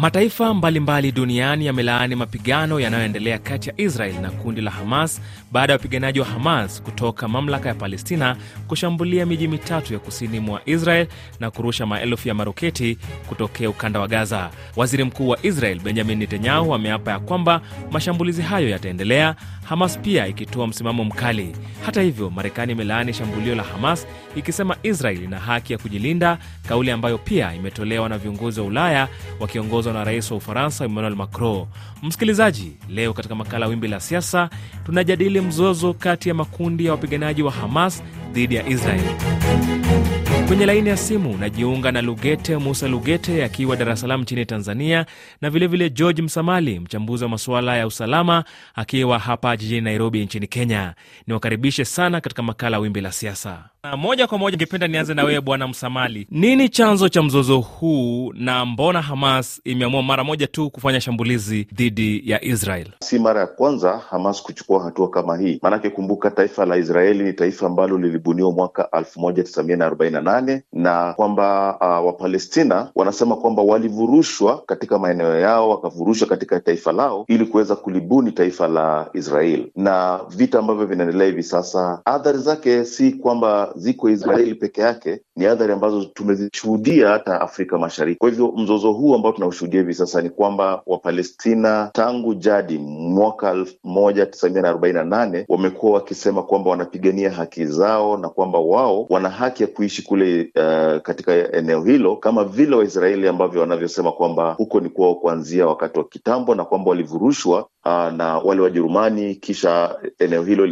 Mataifa mbalimbali duniani yamelaani mapigano yanayoendelea kati ya Israel na kundi la Hamas baada ya wapiganaji wa Hamas kutoka mamlaka ya Palestina kushambulia miji mitatu ya kusini mwa Israel na kurusha maelfu ya maroketi kutokea ukanda wa Gaza. Waziri Mkuu wa Israel Benjamin Netanyahu ameapa ya kwamba mashambulizi hayo yataendelea, Hamas pia ikitoa msimamo mkali. Hata hivyo, Marekani imelaani shambulio la Hamas ikisema Israel ina haki ya kujilinda, kauli ambayo pia imetolewa na viongozi wa Ulaya wakiongozwa na rais wa Ufaransa Emmanuel Macron. Msikilizaji, leo katika makala Wimbi la Siasa tunajadili mzozo kati ya makundi ya wapiganaji wa Hamas dhidi ya Israel. Kwenye laini ya simu najiunga na Lugete Musa Lugete akiwa Dar es Salaam nchini Tanzania, na vilevile vile George Msamali, mchambuzi wa masuala ya usalama akiwa hapa jijini Nairobi nchini Kenya. Niwakaribishe sana katika makala Wimbi la Siasa. Moja kwa moja, ningependa nianze na wewe Bwana Msamali, nini chanzo cha mzozo huu na mbona Hamas imeamua mara moja tu kufanya shambulizi dhidi ya Israel? Si mara ya kwanza Hamas kuchukua hatua kama hii, maanake kumbuka, taifa la Israeli ni taifa ambalo lilibuniwa mwaka elfu moja tisa mia na na na kwamba uh, Wapalestina wanasema kwamba walivurushwa katika maeneo yao wakavurushwa katika taifa lao ili kuweza kulibuni taifa la Israeli, na vita ambavyo vinaendelea hivi sasa, athari zake si kwamba ziko Israeli peke yake, ni athari ambazo tumezishuhudia hata Afrika Mashariki. Kwa hivyo mzozo huu ambao tunaushuhudia hivi sasa ni kwamba Wapalestina tangu jadi mwaka elfu moja tisa mia na arobaini na nane wamekuwa wakisema kwamba wanapigania haki zao na kwamba wao wana haki ya kuishi kule uh, katika eneo hilo kama vile Waisraeli ambavyo wanavyosema kwamba huko ni kwao kuanzia wakati wa kitambo na kwamba walivurushwa uh, na wale Wajerumani kisha eneo hilo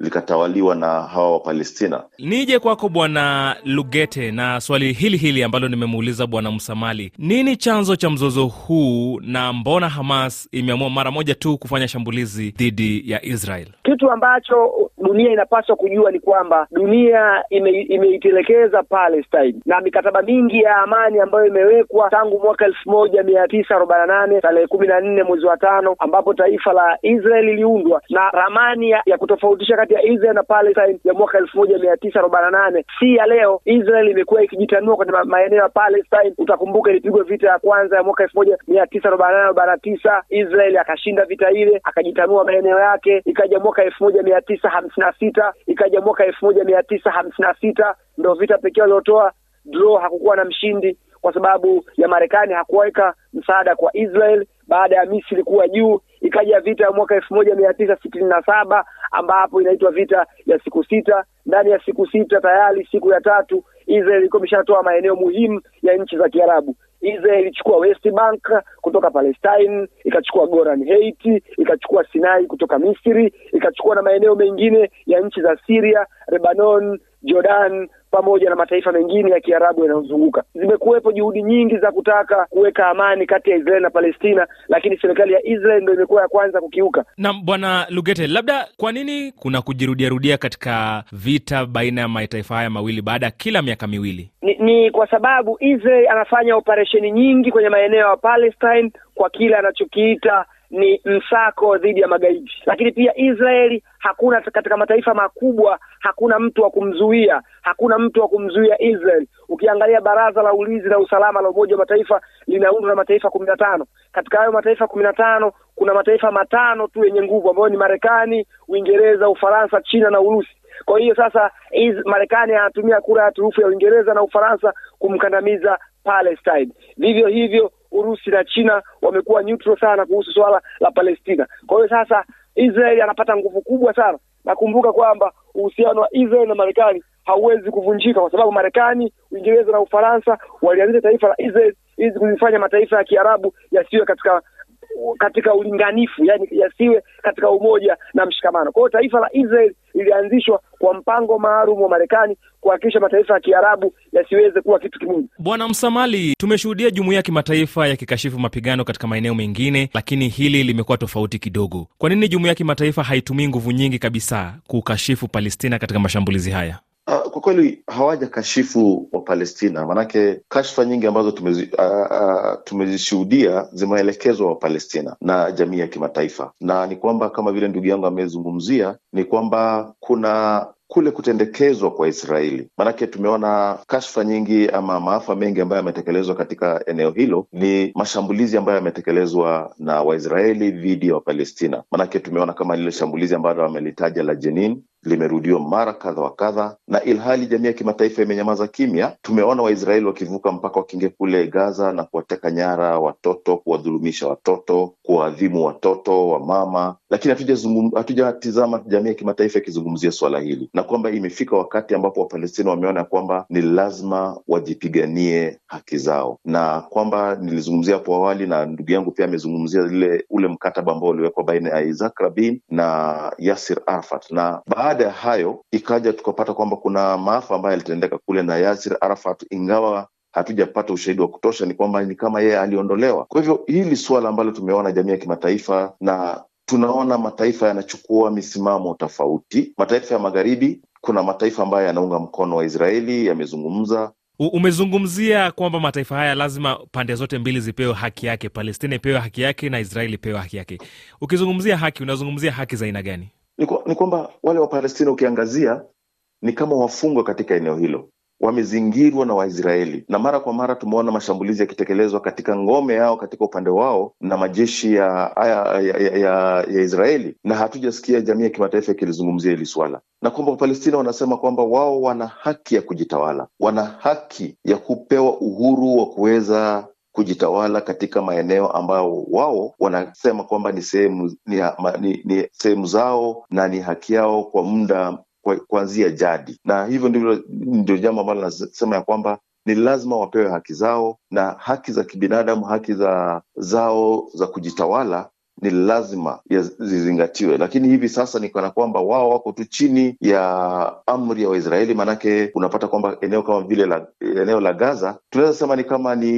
likatawaliwa lika na hawa Wapalestina. Nije kwako Bwana Lugete na swali hili hili ambalo nimemuuliza Bwana Msamali, nini chanzo cha mzozo huu na mbona Hamas imeamua mara moja tu kufanya shambulizi dhidi ya Israel? Kitu ambacho dunia inapaswa kujua ni kwamba dunia ime Palestine na mikataba mingi ya amani ambayo imewekwa tangu mwaka elfu moja mia tisa arobaini na nane tarehe kumi na nne mwezi wa tano ambapo taifa la Israel liliundwa na ramani ya, ya kutofautisha kati ya Israel na Palestine ya mwaka elfu moja mia tisa arobaini na nane si ya leo. Israel imekuwa ikijitanua kwenye maeneo ya Palestine. Utakumbuka ilipigwa vita ya kwanza ya mwaka elfu moja mia tisa arobaini na nane arobaini na tisa. Israel akashinda vita ile akajitanua maeneo yake, ikaja mwaka elfu moja mia tisa hamsini na sita. Ikaja mwaka elfu moja mia tisa hamsini na sita. Ndo vita pekee waliotoa. Draw, hakukuwa na mshindi kwa sababu ya Marekani hakuweka msaada kwa Israel baada ya Misri kuwa juu. Ikaja vita ya mwaka elfu moja mia tisa sitini na saba ambapo inaitwa vita ya siku sita. Ndani ya siku sita tayari siku ya tatu Israel ilikuwa imeshatoa maeneo muhimu ya nchi za Kiarabu. Israel ilichukua West Bank kutoka Palestine, ikachukua Golan Heights, ikachukua Sinai kutoka Misri, ikachukua na maeneo mengine ya nchi za Syria, Lebanon, Jordan pamoja na mataifa mengine ya Kiarabu yanayozunguka. Zimekuwepo juhudi nyingi za kutaka kuweka amani kati ya Israel na Palestina, lakini serikali ya Israel ndio imekuwa ya kwanza kukiuka. Na Bwana Lugete, labda kwa nini kuna kujirudiarudia katika vita baina ya mataifa haya mawili baada ya kila miaka miwili? Ni, ni kwa sababu Israel anafanya operesheni nyingi kwenye maeneo ya Palestine kwa kile anachokiita ni msako dhidi ya magaidi, lakini pia Israeli hakuna katika mataifa makubwa, hakuna mtu wa kumzuia, hakuna mtu wa kumzuia Israel. Ukiangalia Baraza la Ulinzi na Usalama la Umoja wa Mataifa linaundwa na mataifa kumi na tano. Katika hayo mataifa kumi na tano kuna mataifa matano tu yenye nguvu ambayo ni Marekani, Uingereza, Ufaransa, China na Urusi. Kwa hiyo sasa Marekani anatumia kura ya turufu ya Uingereza na Ufaransa kumkandamiza Palestine. Vivyo hivyo Urusi na China wamekuwa neutral sana kuhusu suala la Palestina. Kwa hiyo sasa Israeli anapata nguvu kubwa sana. Nakumbuka kwamba uhusiano wa Israeli na Marekani hauwezi kuvunjika kwa sababu Marekani, Uingereza na Ufaransa walianzisha taifa la Israeli ili kuzifanya mataifa ya Kiarabu yasiwe katika katika ulinganifu, yani yasiwe katika umoja na mshikamano. Kwa hiyo taifa la Israel lilianzishwa kwa mpango maalum wa Marekani kuhakikisha mataifa ya Kiarabu yasiweze kuwa kitu kimoja. Bwana Msamali, tumeshuhudia jumuiya ya kimataifa yakikashifu mapigano katika maeneo mengine, lakini hili limekuwa tofauti kidogo. Kwa nini jumuiya ya kimataifa haitumii nguvu nyingi kabisa kukashifu Palestina katika mashambulizi haya? Uh, kwa kweli hawajakashifu wa Palestina, maanake kashfa nyingi ambazo tumezi, uh, uh, tumezishuhudia zimeelekezwa wa Palestina na jamii ya kimataifa, na ni kwamba kama vile ndugu yangu amezungumzia, ni kwamba kuna kule kutendekezwa kwa Israeli. Maanake tumeona kashfa nyingi ama maafa mengi ambayo yametekelezwa katika eneo hilo, ni mashambulizi ambayo yametekelezwa na Waisraeli dhidi ya Wapalestina. Maanake tumeona kama lile shambulizi ambalo wamelitaja la Jenin limerudiwa mara kadha wa kadha, na ilhali jamii ya kimataifa imenyamaza kimya. Tumeona Waisraeli wakivuka mpaka wakiingia kule Gaza na kuwateka nyara watoto, kuwadhulumisha watoto, kuwaadhimu watoto wa mama, lakini hatujatizama jamii ya kimataifa ikizungumzia swala hili, na kwamba imefika wakati ambapo Wapalestina wameona kwamba ni lazima wajipiganie haki zao, na kwamba nilizungumzia hapo awali na ndugu yangu pia amezungumzia ule mkataba ambao uliwekwa baina ya Isaac Rabin na Yasir Arafat na baada ya hayo ikaja tukapata kwamba kuna maafa ambayo yalitendeka kule na Yasir Arafat, ingawa hatujapata ushahidi wa kutosha, ni kwamba ni kama yeye aliondolewa. Kwa hivyo hili suala ambalo tumeona jamii ya kimataifa na tunaona mataifa yanachukua misimamo tofauti. Mataifa ya magharibi, kuna mataifa ambayo yanaunga mkono wa Israeli yamezungumza Umezungumzia kwamba mataifa haya lazima pande zote mbili zipewe haki yake, Palestina ipewe haki yake na Israeli ipewe haki yake. Ukizungumzia haki, unazungumzia haki za aina gani? Ni kwamba wale Wapalestina ukiangazia ni kama wafungwa katika eneo hilo, wamezingirwa na Waisraeli. Na mara kwa mara tumeona mashambulizi yakitekelezwa katika ngome yao katika upande wao na majeshi ya, ya, ya, ya, ya, Israeli, na hatujasikia jamii ya kimataifa ikilizungumzia hili swala, na kwamba Wapalestina wanasema kwamba wao wana haki ya kujitawala, wana haki ya kupewa uhuru wa kuweza kujitawala katika maeneo ambayo wao wanasema kwamba ni sehemu ni, ni, ni sehemu zao na ni haki yao kwa muda kuanzia jadi, na hivyo ndivyo ndio jambo ambalo nasema ya kwamba ni lazima wapewe haki zao na haki za kibinadamu, haki za zao za kujitawala ni lazima zizingatiwe, lakini hivi sasa ni kana kwamba wao wako tu chini ya amri ya Waisraeli. Maanake unapata kwamba eneo kama vile la, eneo la Gaza tunaweza sema ni kama ni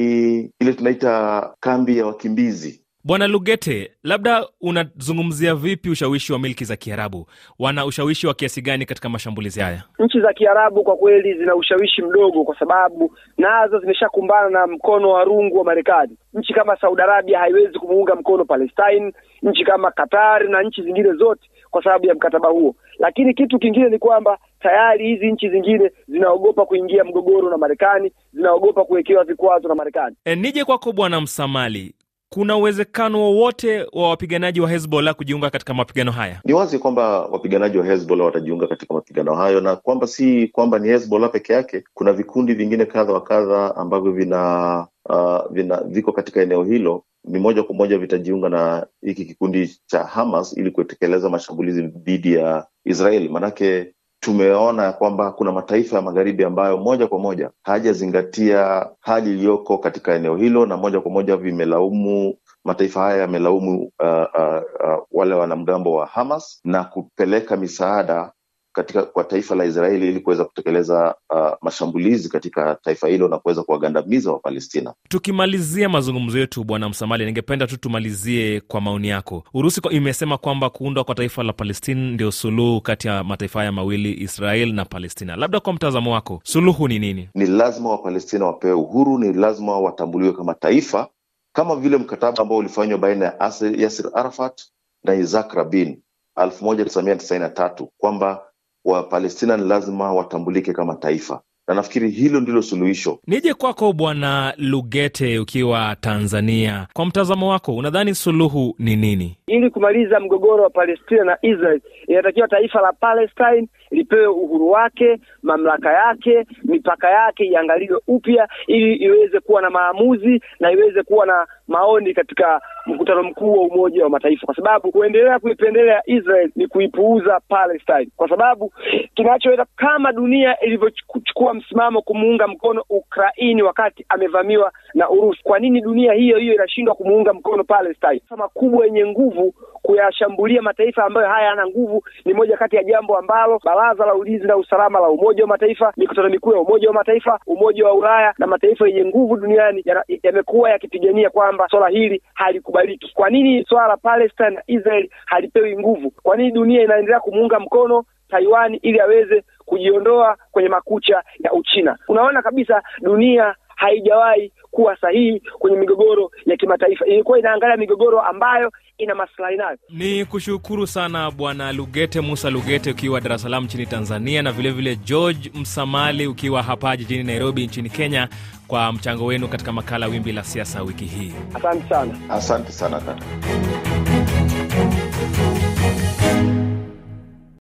ile tunaita kambi ya wakimbizi. Bwana Lugete, labda unazungumzia vipi ushawishi wa milki za Kiarabu? Wana ushawishi wa kiasi gani katika mashambulizi haya? Nchi za Kiarabu kwa kweli zina ushawishi mdogo, kwa sababu nazo zimeshakumbana na mkono wa rungu wa Marekani. Nchi kama Saudi Arabia haiwezi kumuunga mkono Palestine, nchi kama Qatar na nchi zingine zote kwa sababu ya mkataba huo. Lakini kitu kingine ni kwamba tayari hizi nchi zingine zinaogopa kuingia mgogoro na Marekani, zinaogopa kuwekewa vikwazo na Marekani. E, nije kwako Bwana Msamali, kuna uwezekano wowote wa wapiganaji wa Hezbollah kujiunga katika mapigano haya? Ni wazi kwamba wapiganaji wa Hezbollah watajiunga katika mapigano hayo, na kwamba si kwamba ni Hezbollah peke yake. Kuna vikundi vingine kadha wa kadha ambavyo vina, uh, vina viko katika eneo hilo, ni moja kwa moja vitajiunga na hiki kikundi cha Hamas ili kutekeleza mashambulizi dhidi ya Israeli. Maanake tumeona kwamba kuna mataifa ya magharibi ambayo moja kwa moja hayajazingatia hali iliyoko katika eneo hilo, na moja kwa moja vimelaumu mataifa haya yamelaumu uh, uh, uh, wale wanamgambo wa Hamas na kupeleka misaada katika kwa taifa la Israeli ili kuweza kutekeleza uh, mashambulizi katika taifa hilo na kuweza kuwagandamiza Wapalestina. Tukimalizia mazungumzo yetu, Bwana Msamali, ningependa tu tumalizie kwa maoni yako. Urusi imesema kwamba kuundwa kwa taifa la Palestina ndio suluhu kati ya mataifa haya mawili, Israel na Palestina. Labda kwa mtazamo wako, suluhu ni nini? Ni lazima Wapalestina wapewe uhuru, ni lazima watambuliwe kama taifa, kama vile mkataba ambao ulifanywa baina ya Yasir Arafat na Isaac Rabin elfu moja tisa mia tisaini na tatu kwamba Wapalestina ni lazima watambulike kama taifa, na nafikiri hilo ndilo suluhisho. Nije kwako Bwana Lugete, ukiwa Tanzania, kwa mtazamo wako unadhani suluhu ni nini? Ili kumaliza mgogoro wa Palestina na Israel, inatakiwa taifa la Palestine lipewe uhuru wake, mamlaka yake, mipaka yake iangaliwe upya, ili iweze kuwa na maamuzi na iweze kuwa na maoni katika mkutano mkuu wa Umoja wa Mataifa, kwa sababu kuendelea kuipendelea Israel ni kuipuuza Palestine, kwa sababu kinachoweza kama dunia ilivyochukua msimamo kumuunga mkono Ukraini wakati amevamiwa na Urusi, kwa nini dunia hiyo hiyo inashindwa kumuunga mkono Palestine? Makubwa yenye nguvu kuyashambulia mataifa ambayo hayana nguvu ni moja kati ya jambo ambalo Baraza la Ulinzi na Usalama la Umoja wa Mataifa, mikutano mikuu ya Umoja wa Mataifa, Umoja wa Ulaya na mataifa yenye nguvu duniani yamekuwa yakipigania kwamba swala hili halikubaliki. Kwa nini swala la Palestine na Israel halipewi nguvu? Kwa nini dunia inaendelea kumuunga mkono Taiwan ili aweze kujiondoa kwenye makucha ya Uchina? Unaona kabisa dunia haijawahi kuwa sahihi kwenye migogoro ya kimataifa. Ilikuwa inaangalia migogoro ambayo ina maslahi nayo. Ni kushukuru sana Bwana Lugete Musa Lugete ukiwa Dar es Salaam nchini Tanzania, na vilevile vile George Msamali ukiwa hapa jijini Nairobi nchini Kenya kwa mchango wenu katika makala Wimbi la Siasa wiki hii. Asante sana. Asante sana kaka.